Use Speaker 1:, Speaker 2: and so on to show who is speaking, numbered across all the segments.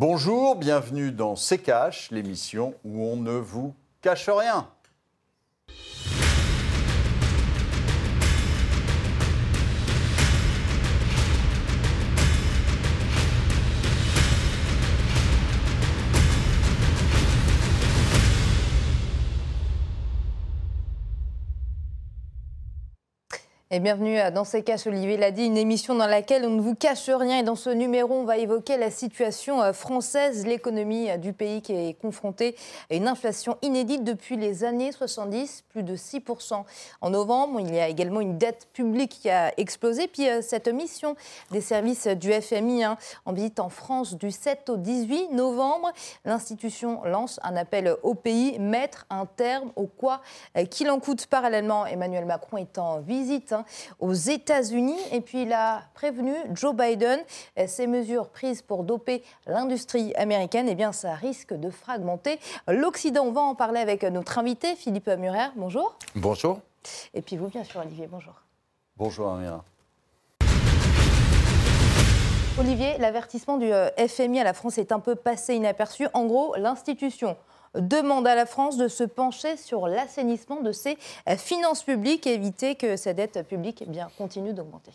Speaker 1: Bonjour, bienvenue dans C'est l'émission où on ne vous cache rien.
Speaker 2: Et bienvenue dans ces caches, Olivier l'a dit, une émission dans laquelle on ne vous cache rien. Et dans ce numéro, on va évoquer la situation euh, française, l'économie euh, du pays qui est confrontée à une inflation inédite depuis les années 70, plus de 6% en novembre. Il y a également une dette publique qui a explosé. Puis euh, cette mission des services du FMI hein, en visite en France du 7 au 18 novembre, l'institution lance un appel au pays, mettre un terme au quoi qu'il en coûte. Parallèlement, Emmanuel Macron est en visite. Hein, aux États-Unis. Et puis il a prévenu Joe Biden, ces mesures prises pour doper l'industrie américaine, eh bien ça risque de fragmenter l'Occident. On va en parler avec notre invité, Philippe Murer. Bonjour.
Speaker 3: Bonjour.
Speaker 2: Et puis vous, bien sûr, Olivier. Bonjour.
Speaker 1: Bonjour, Amira.
Speaker 2: Olivier, l'avertissement du euh, FMI à la France est un peu passé inaperçu. En gros, l'institution demande à la France de se pencher sur l'assainissement de ses euh, finances publiques et éviter que sa dette publique eh continue d'augmenter.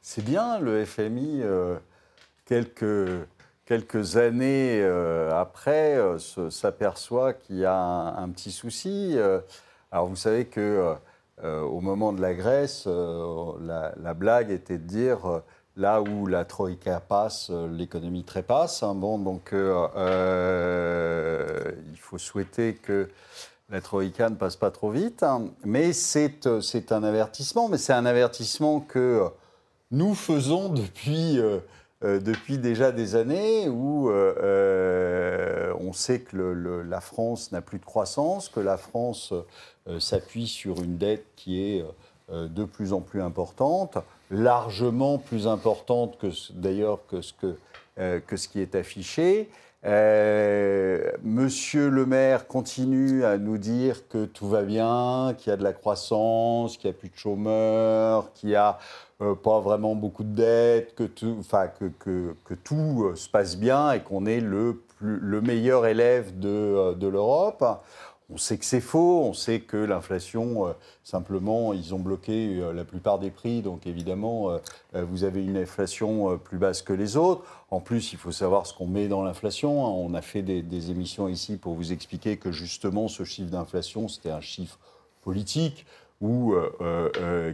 Speaker 1: C'est bien, le FMI, euh, quelques, quelques années euh, après, s'aperçoit qu'il y a un, petit souci. alors vous savez que au moment de la Grèce, la, la, blague était de dire là où la Troïka passe, euh, l'économie trépasse. Hein. Bon, donc euh, euh, il faut souhaiter que la Troïka ne passe pas trop vite. Hein. Mais c'est un avertissement, mais c'est un avertissement que nous faisons depuis, depuis déjà des années où on sait que la France n'a plus de croissance, que la France s'appuie sur une dette qui est de plus en plus importante largement plus importante que d'ailleurs que ce que, euh, que ce qui est affiché. Euh, Monsieur le maire continue à nous dire que tout va bien, qu'il y a de la croissance, qu'il n'y a plus de chômeurs, qu'il n'y a euh, pas vraiment beaucoup de dettes, que tout, enfin, que, que, tout se passe bien et qu'on est le, plus, le meilleur élève de, de l'Europe. On sait que c'est faux, on sait que l'inflation, euh, simplement, ils ont bloqué euh, la plupart des prix, donc évidemment, euh, vous avez une inflation plus basse que les autres. En plus, il faut savoir ce qu'on met dans l'inflation. Hein. On a fait des, émissions ici pour vous expliquer que justement, ce chiffre d'inflation, c'était un chiffre politique ou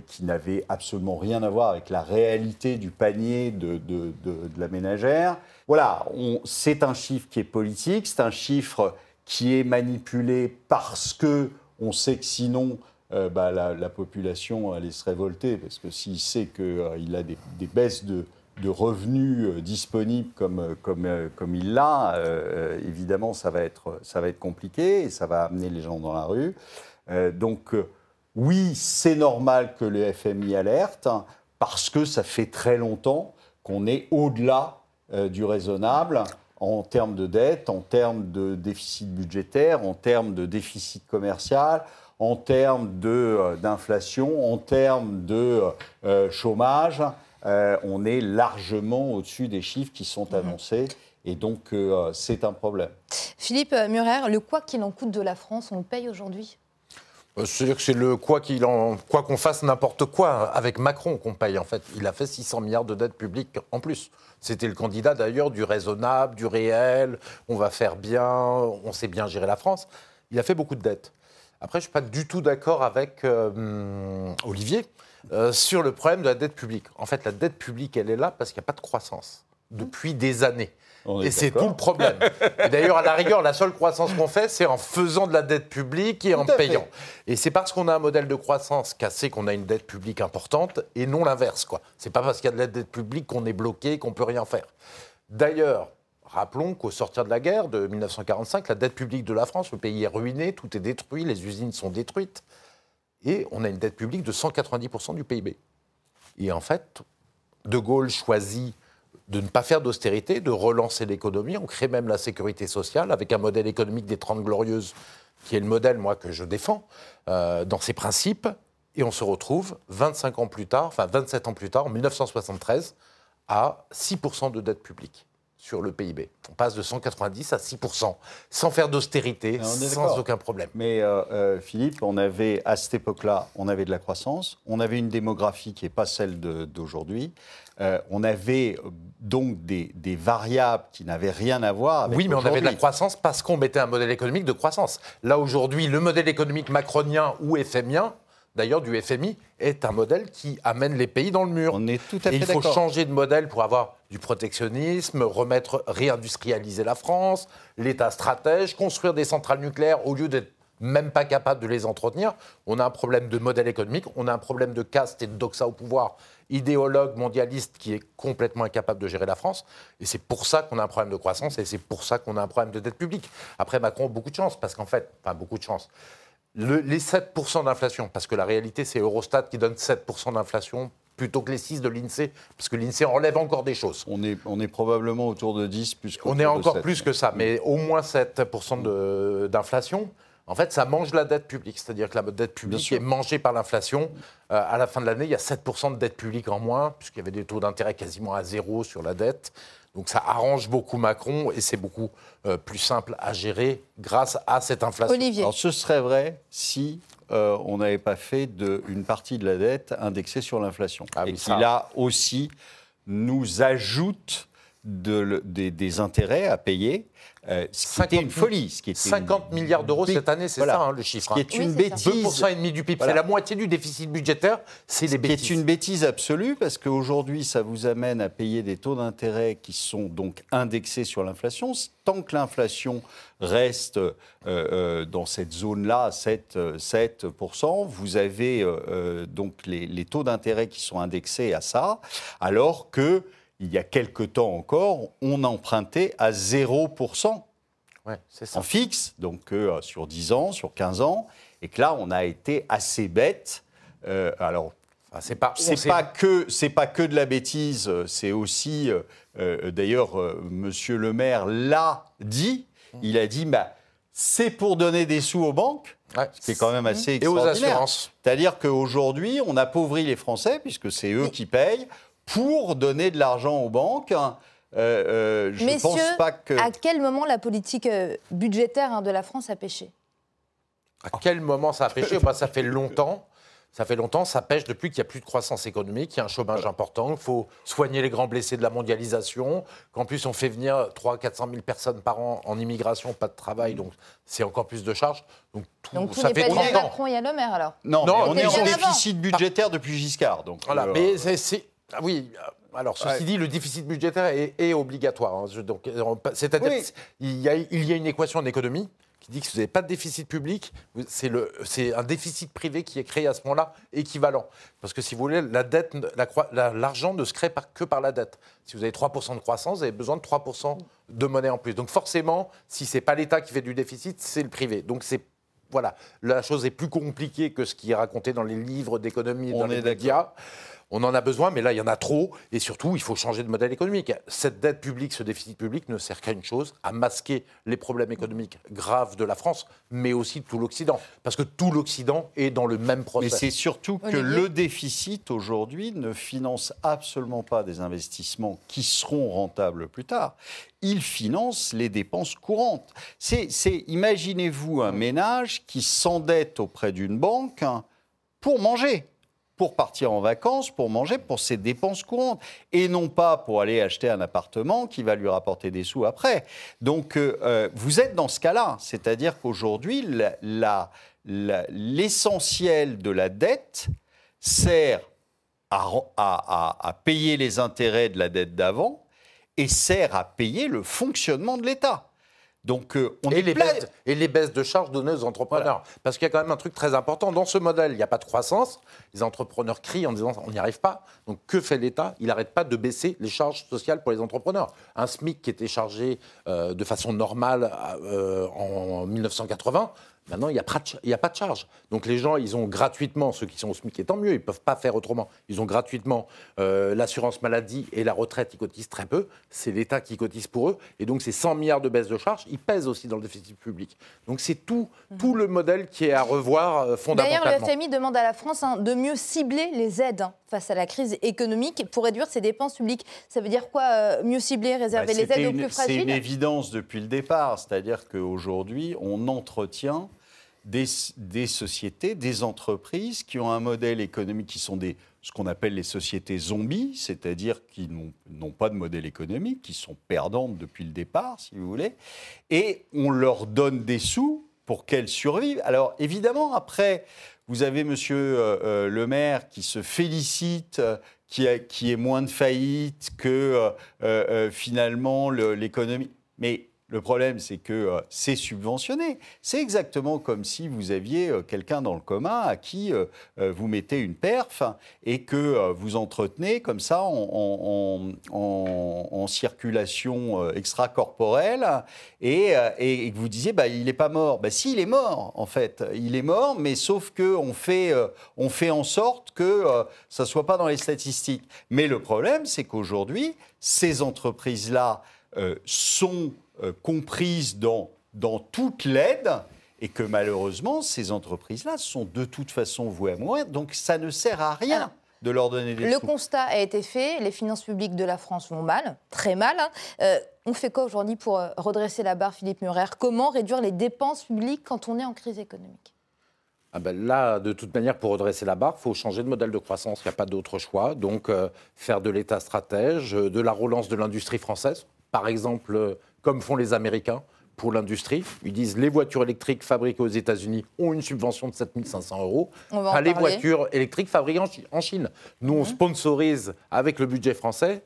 Speaker 1: qui n'avait absolument rien à voir avec la réalité du panier de, de la ménagère. Voilà, c'est un chiffre qui est politique, c'est un chiffre qui est manipulé parce que on sait que sinon euh, bah, la, population allait se révolter, parce que s'il sait qu'il euh, a des, baisses de, revenus euh, disponibles comme, comme, comme il l'a, évidemment ça va, être, ça va être compliqué et ça va amener les gens dans la rue. donc oui, c'est normal que le FMI alerte, hein, parce que ça fait très longtemps qu'on est au-delà du raisonnable en termes de dette, en termes de déficit budgétaire, en termes de déficit commercial, en termes euh, d'inflation, en termes de euh, chômage. Euh, on est largement au-dessus des chiffres qui sont mhm. annoncés. Et donc, c'est un problème.
Speaker 2: Philippe Murer, le quoi qu'il en coûte de la France, on le paye aujourd'hui?
Speaker 3: C'est-à-dire que c'est le quoi qu'il en quoi qu'on fasse n'importe quoi avec Macron qu'on paye en fait. Il a fait 600 milliards de dettes publiques en plus. C'était le candidat d'ailleurs du raisonnable, du réel, on va faire bien, on sait bien gérer la France. Il a fait beaucoup de dettes. Après, je suis pas du tout d'accord avec euh, Olivier euh, sur le problème de la dette publique. En fait, la dette publique, elle est là parce qu'il n'y a pas de croissance depuis des années. Et c'est tout le problème. D'ailleurs, à la rigueur, la seule croissance qu'on fait, c'est en faisant de la dette publique et en payant. Et c'est parce qu'on a un modèle de croissance cassé qu'on a une dette publique importante et non l'inverse. Ce n'est pas parce qu'il y a de la dette publique qu'on est bloqué, qu'on peut rien faire. D'ailleurs, rappelons qu'au sortir de la guerre de 1945, la dette publique de la France, le pays est ruiné, tout est détruit, les usines sont détruites. Et on a une dette publique de 190% du PIB. Et en fait, De Gaulle choisit de ne pas faire d'austérité, de relancer l'économie. On crée même la sécurité sociale avec un modèle économique des Trente Glorieuses, qui est le modèle, moi, que je défends euh, dans ses principes. Et on se retrouve 25 ans plus tard, enfin 27 ans plus tard, en 1973, à 6% de dette publique. Sur le PIB. On passe de 190 à 6% sans faire d'austérité, sans aucun problème.
Speaker 1: Mais euh, euh, Philippe, on avait à cette époque-là, on avait de la croissance, on avait une démographie qui n'est pas celle d'aujourd'hui. Euh, on avait donc des, des variables qui n'avaient rien à voir avec
Speaker 3: Oui, mais on avait de la croissance parce qu'on mettait un modèle économique de croissance. Là, aujourd'hui, le modèle économique macronien ou FMien, d'ailleurs du FMI, est un modèle qui amène les pays dans le mur.
Speaker 1: On est tout à fait
Speaker 3: Et il faut changer de modèle pour avoir du protectionnisme, remettre, réindustrialiser la France, l'État stratège, construire des centrales nucléaires au lieu d'être même pas capable de les entretenir. On a un problème de modèle économique, on a un problème de caste et de doxa au pouvoir, idéologue mondialiste qui est complètement incapable de gérer la France. Et c'est pour ça qu'on a un problème de croissance et c'est pour ça qu'on a un problème de dette publique. Après, Macron a beaucoup de chance, parce qu'en fait, enfin beaucoup de chance les 7% d'inflation, parce que la réalité, c'est Eurostat qui donne 7% d'inflation plutôt que les 6 de l'INSEE, parce que l'INSEE enlève encore des choses.
Speaker 1: On est, on est probablement autour de 10 plus
Speaker 3: On est encore plus que ça, mais au moins 7% d'inflation. En fait, ça mange la dette publique, c'est-à-dire que la dette publique est mangée par l'inflation. Euh, à la fin de l'année, il y a 7% de dette publique en moins, puisqu'il y avait des taux d'intérêt quasiment à zéro sur la dette. Donc ça arrange beaucoup Macron et c'est beaucoup euh, plus simple à gérer grâce à cette inflation.
Speaker 2: Olivier.
Speaker 1: Alors ce serait vrai si euh, on n'avait pas fait de, une partie de la dette indexée sur l'inflation. Ah et qui là aussi nous ajoute de, des, intérêts à payer.
Speaker 3: Euh, ce qui une folie. Ce qui 50 milliards d'euros cette année, c'est ça hein, le chiffre.
Speaker 1: Ce qui est une bêtise.
Speaker 3: 2,5 et demi du PIB, c'est la moitié du déficit budgétaire, c'est les bêtises.
Speaker 1: C'est une bêtise absolue parce qu'aujourd'hui, ça vous amène à payer des taux d'intérêt qui sont donc indexés sur l'inflation. Tant que l'inflation reste euh, euh, dans cette zone-là, 7, 7%, vous avez donc les, les taux d'intérêt qui sont indexés à ça, alors que il y a quelque temps encore, on empruntait à 0% en fixe, donc euh, sur 10 ans, sur 15 ans, et que là, on a été assez bête. Euh, alors, c'est pas, pas que c'est pas que de la bêtise, c'est aussi, euh, d'ailleurs, Monsieur le Maire l'a dit. Il a dit, bah, c'est pour donner des sous aux banques. Ce qui est quand même assez extraordinaire.
Speaker 3: Et aux assurances.
Speaker 1: C'est-à-dire qu'aujourd'hui, on appauvrit les Français, puisque c'est eux qui payent pour donner de l'argent aux banques. Euh,
Speaker 2: euh, je Messieurs, pense pas que... à quel moment la politique euh, budgétaire hein, de la France a pêché?
Speaker 3: À quel moment ça a pêché? Bah, Ça fait longtemps. Ça fait longtemps, ça pêche depuis qu'il n'y a plus de croissance économique, qu'il y a un chômage important, qu'il faut soigner les grands blessés de la mondialisation, qu'en plus on fait venir 300 400 000 personnes par an en immigration, pas de travail, donc c'est encore plus de charges.
Speaker 2: Donc tout, donc, ça fait 30 ans. Macron et Le Maire alors?
Speaker 1: Non, on est en déficit budgétaire depuis Giscard. Donc,
Speaker 3: voilà, mais c'est ah oui, euh, alors ceci dit, le déficit budgétaire est, obligatoire. Hein. Euh, c'est-à-dire qu'il y, a, une équation en économie qui dit que si vous n'avez pas de déficit public, c'est un déficit privé qui est créé à ce moment-là équivalent. Parce que si vous voulez, la dette, l'argent ne se crée que par la dette. Si vous avez 3% de croissance, vous avez besoin de 3% de monnaie en plus. Donc forcément, si ce n'est pas l'État qui fait du déficit, c'est le privé. Donc c'est voilà, la chose est plus compliquée que ce qui est raconté dans les livres d'économie et dans les médias. On en a besoin, mais là, il y en a trop. Et surtout, il faut changer de modèle économique. Cette dette publique, ce déficit public ne sert qu'à une chose, à masquer les problèmes économiques graves de la France, mais aussi de tout l'Occident. Parce que tout l'Occident est dans le même processus.
Speaker 1: Mais c'est surtout que le déficit, aujourd'hui, ne finance absolument pas des investissements qui seront rentables plus tard. Il finance les dépenses courantes. C'est, imaginez-vous un ménage qui s'endette auprès d'une banque pour manger pour partir en vacances, pour manger, pour ses dépenses courantes, et non pas pour aller acheter un appartement qui va lui rapporter des sous après. Donc euh, euh, vous êtes dans ce cas-là, c'est-à-dire qu'aujourd'hui, l'essentiel de la dette sert à payer les intérêts de la dette d'avant et sert à payer le fonctionnement de l'État.
Speaker 3: Donc, euh, on et, les baisses, et les baisses de charges données aux entrepreneurs. Parce qu'il y a quand même un truc très important. Dans ce modèle, il n'y a pas de croissance. Les entrepreneurs crient en disant on n'y arrive pas. Donc, que fait l'État? Il n'arrête pas de baisser les charges sociales pour les entrepreneurs. Un SMIC qui était chargé euh, de façon normale euh, en 1980 Maintenant, il n'y a, a, pas de charge. Donc les gens, ils ont gratuitement, ceux qui sont au SMIC, et tant mieux, ils ne peuvent pas faire autrement. Ils ont gratuitement euh, l'assurance maladie et la retraite, ils cotisent très peu. C'est l'État qui cotise pour eux. Et donc ces 100 milliards de baisse de charges, ils pèsent aussi dans le déficit public. Donc c'est tout, tout le modèle qui est à revoir euh, fondamentalement.
Speaker 2: D'ailleurs, le FMI demande à la France hein, de mieux cibler les aides. Hein. face à la crise économique pour réduire ses dépenses publiques. Ça veut dire quoi euh, Mieux cibler, réserver
Speaker 1: bah,
Speaker 2: les aides aux plus fragiles
Speaker 1: C'est une évidence depuis le départ. C'est-à-dire qu'aujourd'hui, on entretient des, sociétés, des entreprises qui ont un modèle économique qui sont des, ce qu'on appelle les sociétés zombies, c'est-à-dire qui n'ont pas de modèle économique, qui sont perdantes depuis le départ, si vous voulez, et on leur donne des sous pour qu'elles survivent. Alors évidemment, après, vous avez Monsieur euh, euh, le maire qui se félicite euh, qui, a, qui est moins de faillites que finalement l'économie. Mais le problème, c'est que euh, c'est subventionné. C'est exactement comme si vous aviez euh, quelqu'un dans le commun à qui euh, vous mettez une perf et que vous entretenez comme ça en, circulation extracorporelle et, que vous disiez bah, il n'est pas mort. Bah, si, il est mort, en fait. Il est mort, mais sauf qu'on fait, on fait en sorte que ça ne soit pas dans les statistiques. Mais le problème, c'est qu'aujourd'hui, ces entreprises-là sont euh, comprise dans, dans toute l'aide et que malheureusement, ces entreprises-là sont de toute façon vouées à mourir. Donc ça ne sert à rien. de leur donner des
Speaker 2: Le constat a été fait, les finances publiques de la France vont mal, très mal. Hein. Euh, on fait quoi aujourd'hui pour euh, redresser la barre, Philippe Murer? Comment réduire les dépenses publiques quand on est en crise économique?
Speaker 3: Ah ben là, de toute manière, pour redresser la barre, il faut changer de modèle de croissance. Il n'y a pas d'autre choix. Donc, faire de l'État stratège, de la relance de l'industrie française. Par exemple, comme font les Américains pour l'industrie. Ils disent les voitures électriques fabriquées aux États-Unis ont une subvention de 7500 euros. Pas les voitures électriques fabriquées en Chine. Nous, on mhm. sponsorise avec le budget français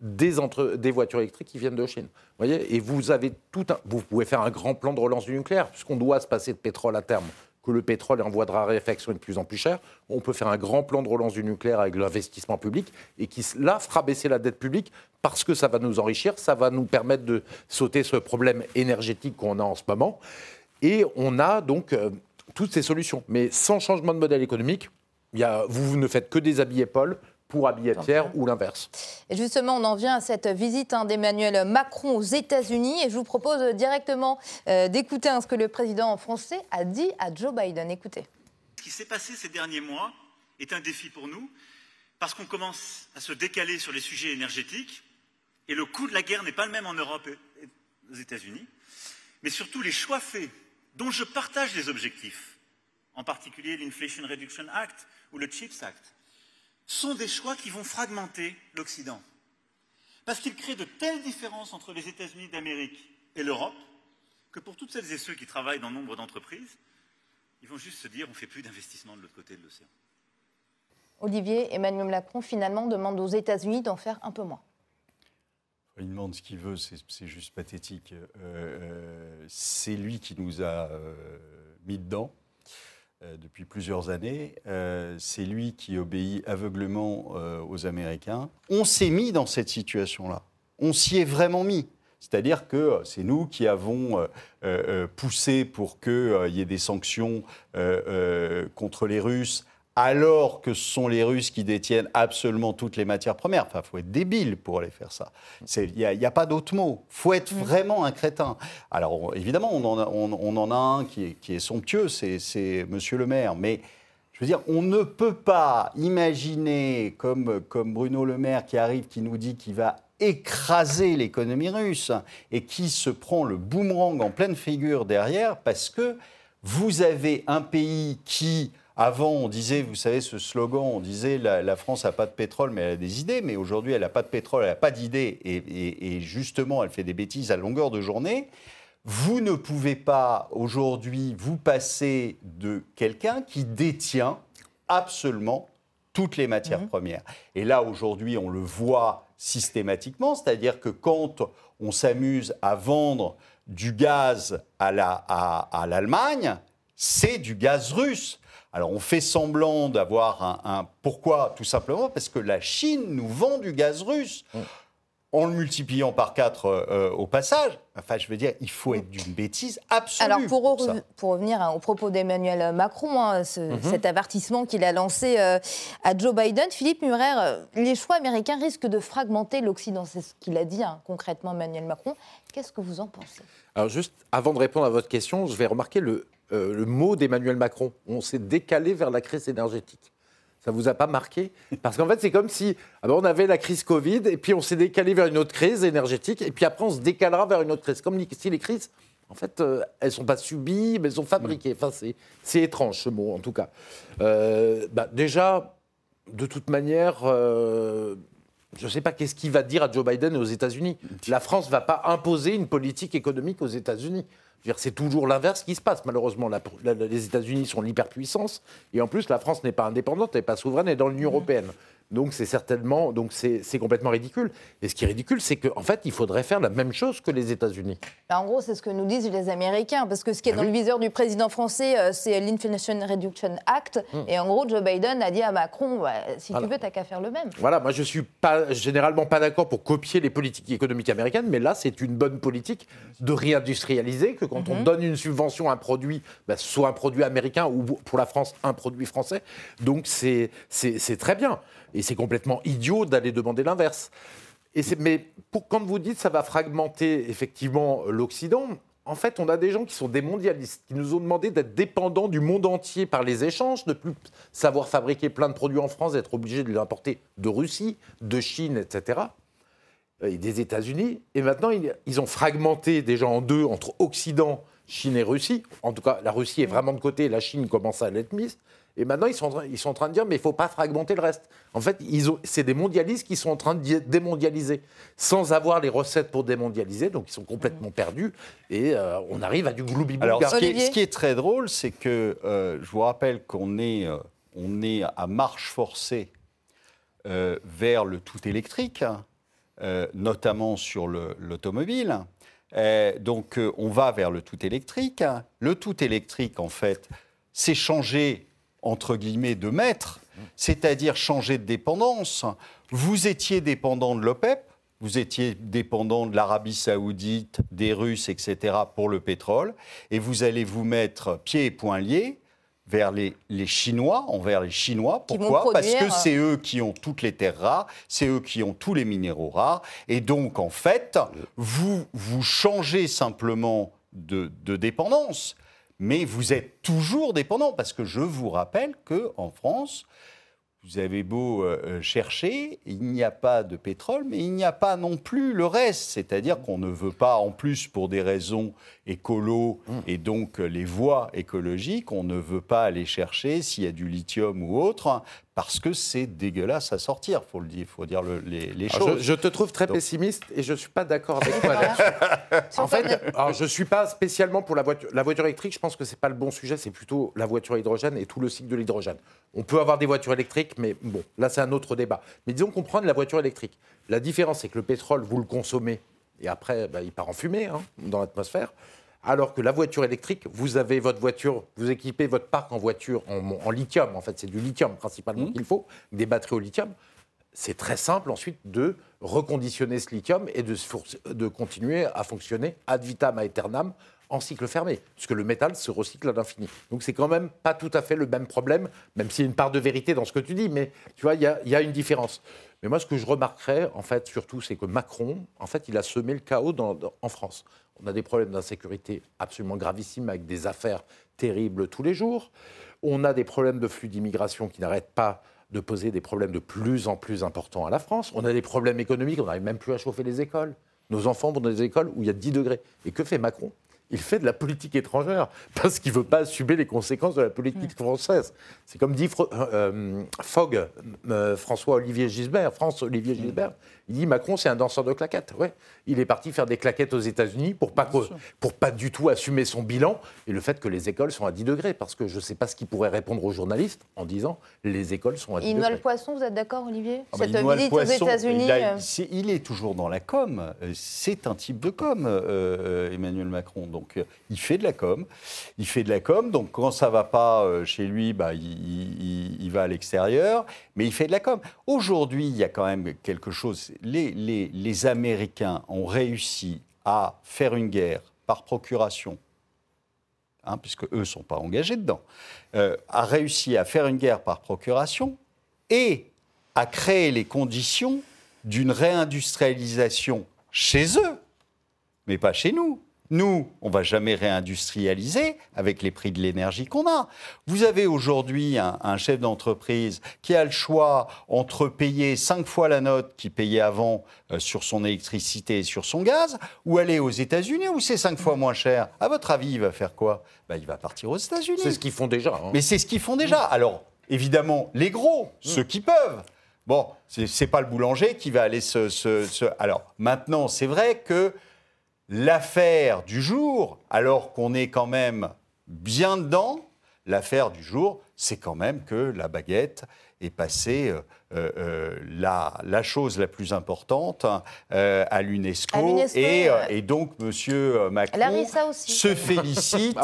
Speaker 3: des, entre, des voitures électriques qui viennent de Chine. Voyez Et vous avez tout un, vous pouvez faire un grand plan de relance du nucléaire, puisqu'on doit se passer de pétrole à terme que le pétrole est en voie de raréfaction de plus en plus cher, on peut faire un grand plan de relance du nucléaire avec l'investissement public et qui, là, fera baisser la dette publique parce que ça va nous enrichir, ça va nous permettre de sauter ce problème énergétique qu'on a en ce moment. Et on a donc euh, toutes ces solutions. Mais sans changement de modèle économique, y a, vous ne faites que déshabiller Paul, pour habiller Pierre ou l'inverse.
Speaker 2: Et justement, on en vient à cette visite hein, d'Emmanuel Macron aux États-Unis et je vous propose directement euh, d'écouter ce que le président français a dit à Joe Biden. Écoutez.
Speaker 4: Ce qui s'est passé ces derniers mois est un défi pour nous parce qu'on commence à se décaler sur les sujets énergétiques et le coût de la guerre n'est pas le même en Europe et aux États-Unis, mais surtout les choix faits dont je partage les objectifs, en particulier l'Inflation Reduction Act ou le CHIPS Act sont des choix qui vont fragmenter l'Occident. Parce qu'ils créent de telles différences entre les États-Unis d'Amérique et l'Europe que pour toutes celles et ceux qui travaillent dans nombre d'entreprises, ils vont juste se dire on ne fait plus d'investissement de l'autre côté de l'océan.
Speaker 2: Olivier, Emmanuel Macron finalement demande aux États-Unis d'en faire un peu moins.
Speaker 1: Il demande ce qu'il veut, c'est juste pathétique. Euh, euh, c'est lui qui nous a euh, mis dedans. Euh, depuis plusieurs années. Euh, c'est lui qui obéit aveuglement euh, aux Américains. On s'est mis dans cette situation-là. On s'y est vraiment mis. C'est-à-dire que c'est nous qui avons poussé pour qu'il y ait des sanctions contre les Russes alors que ce sont les Russes qui détiennent absolument toutes les matières premières. Enfin, il faut être débile pour aller faire ça. Il n'y a, pas d'autre mot. Il faut être mm. vraiment un crétin. Alors, évidemment, on en a, on, en a un qui est, qui est somptueux, c'est Monsieur le maire. Mais je veux dire, on ne peut pas imaginer, comme, comme Bruno Le Maire qui arrive, qui nous dit qu'il va écraser l'économie russe et qui se prend le boomerang en pleine figure derrière parce que vous avez un pays qui avant, on disait, vous savez, ce slogan, on disait la, France n'a pas de pétrole, mais elle a des idées. Mais aujourd'hui, elle n'a pas de pétrole, elle n'a pas d'idées. Et, justement, elle fait des bêtises à longueur de journée. Vous ne pouvez pas aujourd'hui vous passer de quelqu'un qui détient absolument toutes les matières mmh. premières. Et là, aujourd'hui, on le voit systématiquement, c'est-à-dire que quand on s'amuse à vendre du gaz à l'Allemagne, la, à, c'est du gaz russe. Alors on fait semblant d'avoir un, Pourquoi Tout simplement parce que la Chine nous vend du gaz russe. En le multipliant par quatre euh, au passage, enfin, je veux dire, il faut être d'une bêtise absolue.
Speaker 2: Alors, pour, pour revenir hein, au propos d'Emmanuel Macron, hein, mhm. cet avertissement qu'il a lancé euh, à Joe Biden, Philippe Murer, euh, les choix américains risquent de fragmenter l'Occident. C'est ce qu'il a dit hein, concrètement Emmanuel Macron. Qu'est-ce que vous en pensez?
Speaker 3: Alors, juste avant de répondre à votre question, je vais remarquer le euh, le mot d'Emmanuel Macron. On s'est décalé vers la crise énergétique. Ça vous a pas marqué Parce qu'en fait, c'est comme si ah ben, on avait la crise Covid et puis on s'est décalé vers une autre crise énergétique et puis après on se décalera vers une autre crise. Comme si les crises, en fait, euh, elles sont pas subies, mais elles sont fabriquées. Enfin, c'est étrange ce mot, en tout cas. Euh, bah, déjà, de toute manière, euh, je ne sais pas qu'est-ce qu'il va dire à Joe Biden et aux États-Unis. La France ne va pas imposer une politique économique aux États-Unis. C'est toujours l'inverse qui se passe. Malheureusement, les États-Unis sont l'hyperpuissance. Et en plus, la France n'est pas indépendante, elle n'est pas souveraine, elle est dans l'Union mmh. européenne. Donc c'est certainement, donc c'est complètement ridicule. Et ce qui est ridicule, c'est qu'en fait, il faudrait faire la même chose que les États-Unis.
Speaker 2: Bah, en gros, c'est ce que nous disent les Américains, parce que ce qui est ah dans le viseur du président français, euh, c'est l'Inflation Reduction Act. Hum. Et en gros, Joe Biden a dit à Macron, si tu veux, t'as qu'à faire le même.
Speaker 3: Voilà, moi je suis pas généralement pas d'accord pour copier les politiques économiques américaines, mais là, c'est une bonne politique de réindustrialiser, que quand on mhm. donne une subvention à un produit, bah, soit un produit américain ou pour la France un produit français. Donc c'est très bien. Et c'est complètement idiot d'aller demander l'inverse. mais quand vous dites ça va fragmenter effectivement l'Occident, en fait, on a des gens qui sont des mondialistes, qui nous ont demandé d'être dépendants du monde entier par les échanges, de plus savoir fabriquer plein de produits en France, d'être obligés de les importer de Russie, de Chine, etc. Et des États-Unis. Et maintenant, ils ont fragmenté déjà en deux entre Occident, Chine et Russie. En tout cas, la Russie est vraiment de côté, la Chine commence à l'être mise. Et maintenant, ils sont, ils sont en train de dire, mais il ne faut pas fragmenter le reste. En fait, c'est des mondialistes qui sont en train de démondialiser, sans avoir les recettes pour démondialiser, donc ils sont complètement perdus, et euh, on arrive à du gloubi
Speaker 1: Alors, ce qui, est, ce qui, est, très drôle, c'est que, euh, je vous rappelle qu'on est, euh, on est à marche forcée vers le tout électrique, notamment sur l'automobile. donc, on va vers le tout électrique. Le tout électrique, en fait, c'est changer entre guillemets, de maître, c'est-à-dire changer de dépendance. Vous étiez dépendant de l'OPEP, vous étiez dépendant de l'Arabie saoudite, des Russes, etc., pour le pétrole, et vous allez vous mettre pieds et poings liés vers les, Chinois, envers les Chinois. Pourquoi? Parce que c'est eux qui ont toutes les terres rares, c'est eux qui ont tous les minéraux rares, et donc, en fait, vous, vous changez simplement de, de dépendance mais vous êtes toujours dépendant, parce que je vous rappelle qu'en France, vous avez beau euh, euh, chercher, il n'y a pas de pétrole, mais il n'y a pas non plus le reste. C'est-à-dire qu'on ne veut pas, en plus pour des raisons écolo mmh. et donc euh, les voies écologiques, on ne veut pas aller chercher s'il y a du lithium ou autre, parce que c'est dégueulasse à sortir, faut le dire, faut dire les, choses.
Speaker 3: Je, te trouve très pessimiste et je ne suis pas d'accord avec toi en fait, je ne suis pas spécialement pour la voiture. La voiture électrique, je pense que ce n'est pas le bon sujet, c'est plutôt la voiture hydrogène et tout le cycle de l'hydrogène. On peut avoir des voitures électriques, mais bon, là c'est un autre débat. Mais disons qu'on prend de la voiture électrique. La différence, c'est que le pétrole, vous le consommez et après, bah, il part en fumée hein, dans l'atmosphère. Alors que la voiture électrique, vous avez votre voiture, vous équipez votre parc en voiture en, lithium. En fait, c'est du lithium principalement mmh. qu'il faut, des batteries au lithium. C'est très simple ensuite de reconditionner ce lithium et de, de continuer à fonctionner ad vitam aeternam en cycle fermé, puisque le métal se recycle à l'infini. Donc c'est quand même pas tout à fait le même problème, même s'il y a une part de vérité dans ce que tu dis, mais tu vois, il y, a, une différence. Mais moi, ce que je remarquerais, en fait, surtout, c'est que Macron, en fait, il a semé le chaos en France. On a des problèmes d'insécurité absolument gravissimes avec des affaires terribles tous les jours. On a des problèmes de flux d'immigration qui n'arrêtent pas de poser des problèmes de plus en plus importants à la France. On a des problèmes économiques, on n'arrive même plus à chauffer les écoles. Nos enfants vont dans des écoles où il y a 10 degrés. Et que fait Macron? Il fait de la politique étrangère parce qu'il ne veut pas assumer les conséquences de la politique française. C'est comme dit euh, euh, Fogg, euh, François-Olivier Gisbert, France-Olivier Gisbert, il dit Macron, c'est un danseur de claquettes. Ouais. Il est parti faire des claquettes aux États-Unis pour pas, pour pas du tout assumer son bilan et le fait que les écoles sont à 10 degrés. Parce que je ne sais pas ce qu'il pourrait répondre aux journalistes en disant les écoles sont à 10
Speaker 2: il
Speaker 3: degrés.
Speaker 2: Il noie le poisson, vous êtes d'accord, Olivier? Ah bah, Cette visite aux États-Unis
Speaker 1: il, est toujours dans la com. C'est un type de com, Emmanuel Macron. Donc il fait de la com. Il fait de la com. Donc quand ça va pas euh, chez lui, bah, il, va à l'extérieur. Mais il fait de la com. Aujourd'hui, il y a quand même quelque chose. Les, les, Américains ont réussi à faire une guerre par procuration. Hein, puisque eux ne sont pas engagés dedans, euh, a réussi à faire une guerre par procuration et à créer les conditions d'une réindustrialisation chez eux, mais pas chez nous. Nous, on va jamais réindustrialiser avec les prix de l'énergie qu'on a. Vous avez aujourd'hui un, un chef d'entreprise qui a le choix entre payer cinq fois la note qu'il payait avant euh, sur son électricité et sur son gaz, ou aller aux États-Unis où c'est cinq fois moins cher. À votre avis, il va faire quoi? Ben, Il va partir aux États-Unis.
Speaker 3: C'est ce qu'ils font déjà. hein.
Speaker 1: Mais c'est ce qu'ils font déjà. Alors, évidemment, les gros, ceux qui peuvent. Bon, c'est c'est pas le boulanger qui va aller se. se- se- Alors, maintenant, c'est vrai que l'affaire du jour, alors qu'on est quand même bien dedans, l'affaire du jour, c'est quand même que la baguette est passée euh, euh, la, la chose la plus importante euh, à l'UNESCO. Et, euh, donc, Monsieur Macron
Speaker 2: aussi.
Speaker 1: se félicite,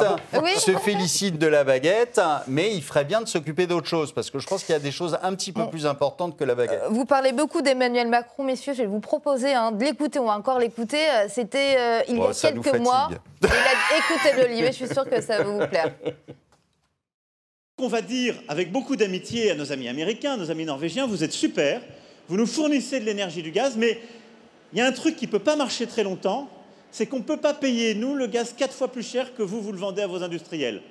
Speaker 2: Oui.
Speaker 1: se félicite de la baguette, mais il ferait bien de s'occuper d'autre chose, parce que je pense qu'il y a des choses un petit peu
Speaker 2: Bon.
Speaker 1: plus importantes que la baguette.
Speaker 2: Vous parlez beaucoup d'Emmanuel Macron, messieurs. Je vais vous proposer hein, de l'écouter. On va encore l'écouter. C'était euh, il y
Speaker 1: Oh,
Speaker 2: a
Speaker 1: nous
Speaker 2: quelques mois. Il a écouté l'Olivier. Je suis sûre que ça va vous plaire.
Speaker 4: qu'on va dire avec beaucoup d'amitié à nos amis américains, nos amis norvégiens, vous êtes super, vous nous fournissez de l'énergie du gaz, mais il y a un truc qui ne peut pas marcher très longtemps, c'est qu'on ne peut pas payer, nous, le gaz quatre fois plus cher que vous, vous le vendez à vos industriels.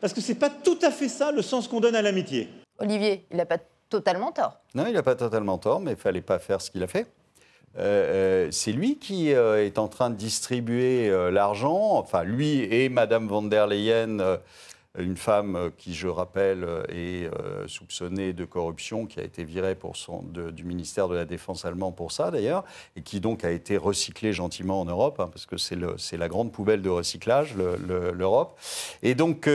Speaker 4: Parce que ce n'est pas tout à fait ça le sens qu'on donne à l'amitié.
Speaker 2: Olivier, il n'a pas totalement tort.
Speaker 1: Non, il n'a pas totalement tort, mais il fallait pas faire ce qu'il a fait. Euh, euh, c'est lui qui euh, est en train de distribuer euh, l'argent, enfin lui et Madame von der Leyen, euh, une femme euh, qui, je rappelle, euh, est euh, soupçonnée de corruption, qui a été virée du ministère de la Défense allemand pour ça d'ailleurs, et qui donc a été recyclée gentiment en Europe, hein, parce que c'est la grande poubelle de recyclage, le- le- l'Europe. Et donc,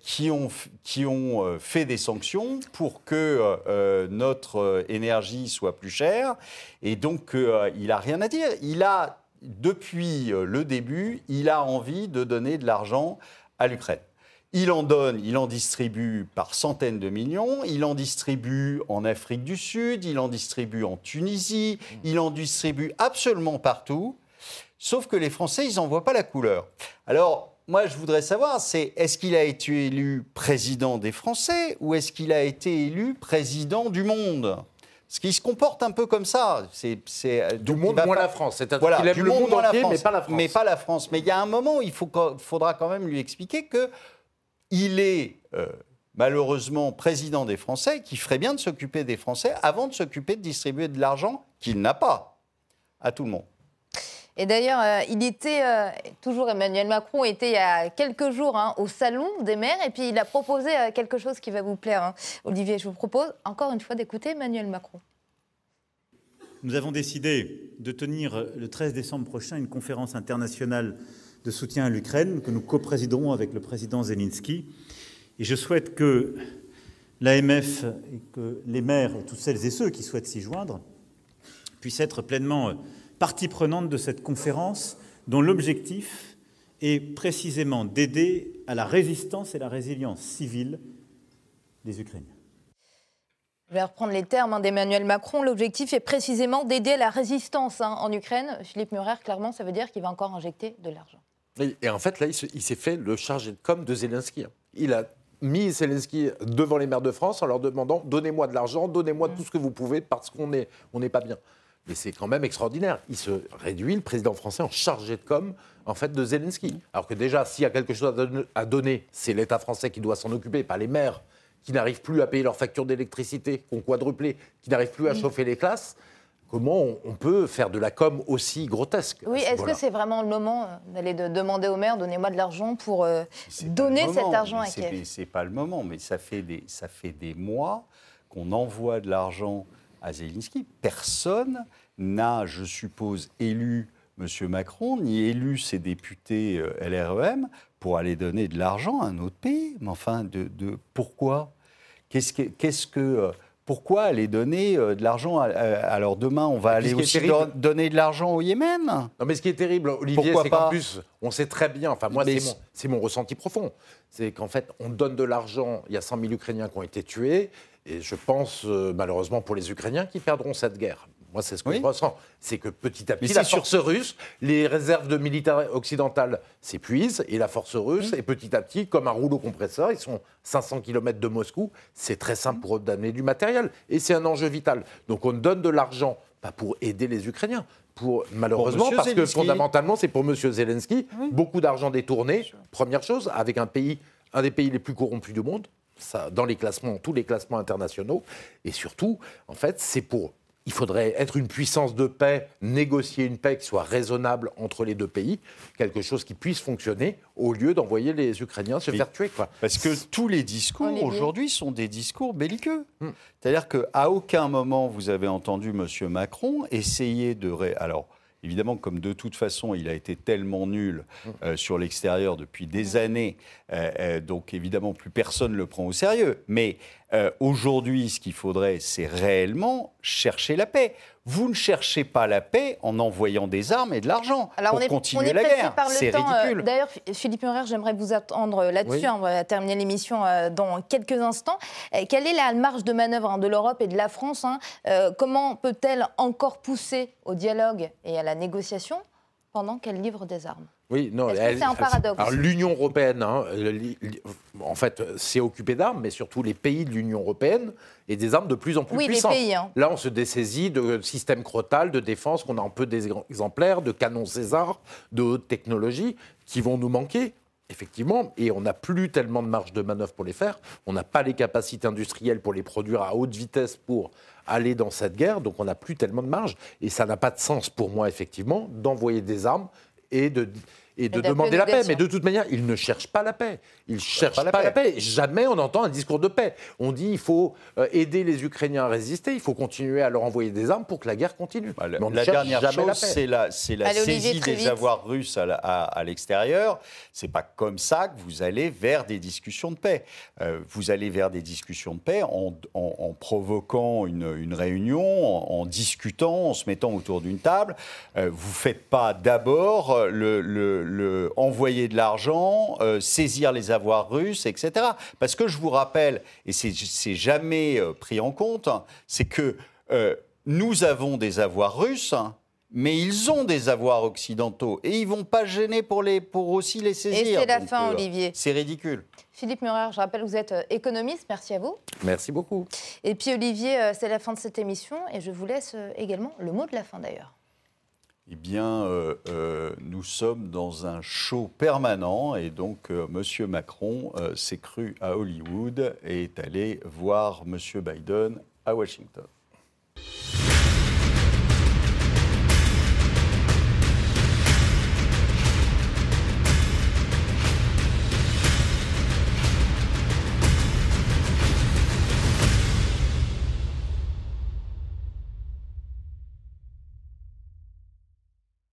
Speaker 1: qui ont, qui ont fait des sanctions pour que notre énergie soit plus chère. Et donc, il n'a rien à dire. Il a, depuis euh, le début, il a envie de donner de l'argent à l'Ukraine. Il en donne, il en distribue par centaines de millions, il en distribue en Afrique du Sud, il en distribue en Tunisie, il en distribue absolument partout. Sauf que les Français, ils n'en voient pas la couleur. Alors, moi, je voudrais savoir, c'est est-ce qu'il a été élu président des Français ou est-ce qu'il a été élu président du monde? Parce qu'il se comporte un peu comme ça. C'est, c'est,
Speaker 3: Du monde, moins
Speaker 1: pas-
Speaker 3: la France. C'est-à-dire
Speaker 1: Voilà,
Speaker 3: aime
Speaker 1: du
Speaker 3: le
Speaker 1: monde,
Speaker 3: monde
Speaker 1: moins la
Speaker 3: entier,
Speaker 1: France.
Speaker 3: mais pas la France.
Speaker 1: Mais pas la France. Mais il y a un moment, il faut, faudra quand même lui expliquer que il est euh, malheureusement président des Français, qui ferait bien de s'occuper des Français avant de s'occuper de distribuer de l'argent qu'il n'a pas à tout le monde.
Speaker 2: Et d'ailleurs, euh, il était, euh, toujours Emmanuel Macron était il y a quelques jours hein, au Salon des maires et puis il a proposé euh, quelque chose qui va vous plaire. hein. Olivier, je vous propose encore une fois d'écouter Emmanuel Macron.
Speaker 4: Nous avons décidé de tenir le 13 décembre prochain une conférence internationale de soutien à l'Ukraine que nous coprésiderons avec le président Zelensky. Et je souhaite que l'AMF et que les maires, et toutes celles et ceux qui souhaitent s'y joindre, puissent être pleinement partie prenante de cette conférence dont l'objectif est précisément d'aider à la résistance et la résilience civile des Ukrainiens.
Speaker 2: Je vais reprendre les termes hein, d'Emmanuel Macron. L'objectif est précisément d'aider à la résistance hein, en Ukraine. Philippe Murer, clairement, ça veut dire qu'il va encore injecter de l'argent.
Speaker 3: Et, et en fait, là, il se- il s'est fait le chargé de com de Zelensky. hein. Il a mis Zelensky devant les maires de France en leur demandant donnez-moi de l'argent, donnez-moi tout ce que vous pouvez parce qu'on n'est on n'est pas bien. Mais c'est quand même extraordinaire. Il se réduit, le président français, en chargé de com en fait, de Zelensky. Alors que déjà, s'il y a quelque chose à don- à donner, c'est l'État français qui doit s'en occuper, pas les maires qui n'arrivent plus à payer leurs factures d'électricité, qui ont quadruplé, qui n'arrivent plus à chauffer les classes. Comment on, peut faire de la com aussi grotesque
Speaker 2: Oui,
Speaker 3: ce
Speaker 2: est-ce que c'est vraiment le moment euh, d'aller de demander au maire donnez-moi de l'argent pour euh, donner cet argent à
Speaker 1: c'est-
Speaker 2: Kiev?
Speaker 1: C'est pas le moment, mais ça fait des, ça fait des mois qu'on envoie de l'argent à Zelensky. Personne n'a, je suppose, élu M. Macron, ni élu ses députés euh, LREM pour aller donner de l'argent à un autre pays. Mais enfin, de, de- pourquoi? Qu'est-ce que, qu'est-ce que, euh, pourquoi aller donner euh, de l'argent à- Alors demain, on va aller aussi don- donner de l'argent au Yémen?
Speaker 3: Non, mais ce qui est terrible, Olivier,
Speaker 1: Pourquoi
Speaker 3: c'est qu'en
Speaker 1: pas?
Speaker 3: plus, on sait très bien, enfin, moi, c'est mon, c'est mon ressenti profond. C'est qu'en fait, on donne de l'argent, il y a 100 000 Ukrainiens qui ont été tués, et je pense, euh, malheureusement pour les Ukrainiens, qui perdront cette guerre. Moi, c'est ce que
Speaker 1: Oui.
Speaker 3: je ressens. C'est que petit à petit, la
Speaker 1: sur-
Speaker 3: force russe, les réserves de militaires occidentales s'épuisent, et la force russe, et petit à petit, comme un rouleau compresseur, ils sont 500 km de Moscou, c'est très simple pour eux d'amener du matériel, et c'est un enjeu vital. Donc on donne de l'argent Pas pour aider les Ukrainiens. Pour, malheureusement, parce que fondamentalement, c'est pour M. Zelensky. Beaucoup d'argent détourné, première chose, avec un pays, un des pays les plus corrompus du monde, ça, dans les classements, tous les classements internationaux. Et surtout, en fait, c'est pour. Il faudrait être une puissance de paix, négocier une paix qui soit raisonnable entre les deux pays, quelque chose qui puisse fonctionner, au lieu d'envoyer les Ukrainiens se
Speaker 1: Mais-
Speaker 3: faire tuer. Quoi.
Speaker 1: Parce que tous les discours aujourd'hui sont des discours belliqueux.
Speaker 3: Hmm.
Speaker 1: C'est-à-dire qu'à aucun moment vous avez entendu M. Macron essayer de... ré- Alors, évidemment, comme de toute façon il a été tellement nul
Speaker 3: Hmm.
Speaker 1: euh, sur l'extérieur depuis des années, euh, euh, donc évidemment plus personne ne le prend au sérieux. Mais euh, aujourd'hui, ce qu'il faudrait, c'est réellement chercher la paix. Vous ne cherchez pas la paix en envoyant des armes et de l'argent
Speaker 2: Alors
Speaker 1: pour
Speaker 2: on est,
Speaker 1: continuer la guerre. C'est
Speaker 2: euh,
Speaker 1: ridicule.
Speaker 2: D'ailleurs, Ph- Philippe Murer, j'aimerais vous attendre là-dessus.
Speaker 3: Oui.
Speaker 2: hein, on va terminer l'émission euh, dans quelques instants. Euh, quelle est la marge de manœuvre hein, de l'Europe et de la France hein Euh, Comment peut-elle encore pousser au dialogue et à la négociation pendant qu'elle livre des armes?
Speaker 3: Oui, non.
Speaker 2: C'est un paradoxe
Speaker 3: Alors l'Union européenne, hein, en fait, s'est occupée d'armes, mais surtout les pays de l'Union européenne et des armes de plus en plus
Speaker 2: Oui, les
Speaker 3: puissantes.
Speaker 2: pays, hein.
Speaker 3: Là, on se dessaisit de systèmes Crotal, de défense, qu'on a un peu des exemplaires, de canons César, de haute technologie, qui vont nous manquer. Effectivement, et on n'a plus tellement de marge de manœuvre pour les faire. On n'a pas les capacités industrielles pour les produire à haute vitesse pour aller dans cette guerre, donc on n'a plus tellement de marge. Et ça n'a pas de sens pour moi, effectivement, d'envoyer des armes et de, et de
Speaker 2: d'appeler
Speaker 3: demander la paix. Mais de toute manière, ils ne cherchent pas la paix. Ils cherchent
Speaker 1: pas
Speaker 3: pas,
Speaker 1: la
Speaker 3: la, paix. Jamais on entend un discours de paix. On dit il faut euh, aider les Ukrainiens à résister, il faut continuer à leur envoyer des armes pour que la guerre continue.
Speaker 1: Bah, la
Speaker 3: Mais on ne
Speaker 1: la
Speaker 3: cherche
Speaker 1: dernière chose, c'est la, c'est la
Speaker 2: Allez, Olivier,
Speaker 1: saisie des
Speaker 2: vite.
Speaker 1: avoirs russes à, la- à- à l'extérieur. C'est pas comme ça que vous allez vers des discussions de paix. Euh, vous allez vers des discussions de paix en, en- en provoquant une, une réunion, en, en discutant, en se mettant autour d'une table. Euh, vous faites pas d'abord le, le- le- envoyer de l'argent, euh, saisir les avoirs russes, etc. Parce que je vous rappelle, et c'est jamais euh, pris en compte, hein, c'est que euh, nous avons des avoirs russes, mais ils ont des avoirs occidentaux et ils vont pas gêner pour, les, pour aussi les saisir.
Speaker 2: c'est la
Speaker 1: Donc,
Speaker 2: fin, Olivier.
Speaker 1: C'est ridicule.
Speaker 2: Philippe Murer, je rappelle, vous êtes euh, économiste. Merci à vous.
Speaker 3: Merci beaucoup.
Speaker 2: Et puis Olivier, euh, c'est la fin de cette émission et je vous laisse euh, également le mot de la fin d'ailleurs.
Speaker 1: Eh bien, euh, euh, nous sommes dans un show permanent et donc euh, Monsieur Macron s'est cru à Hollywood et est allé voir Monsieur Biden à Washington.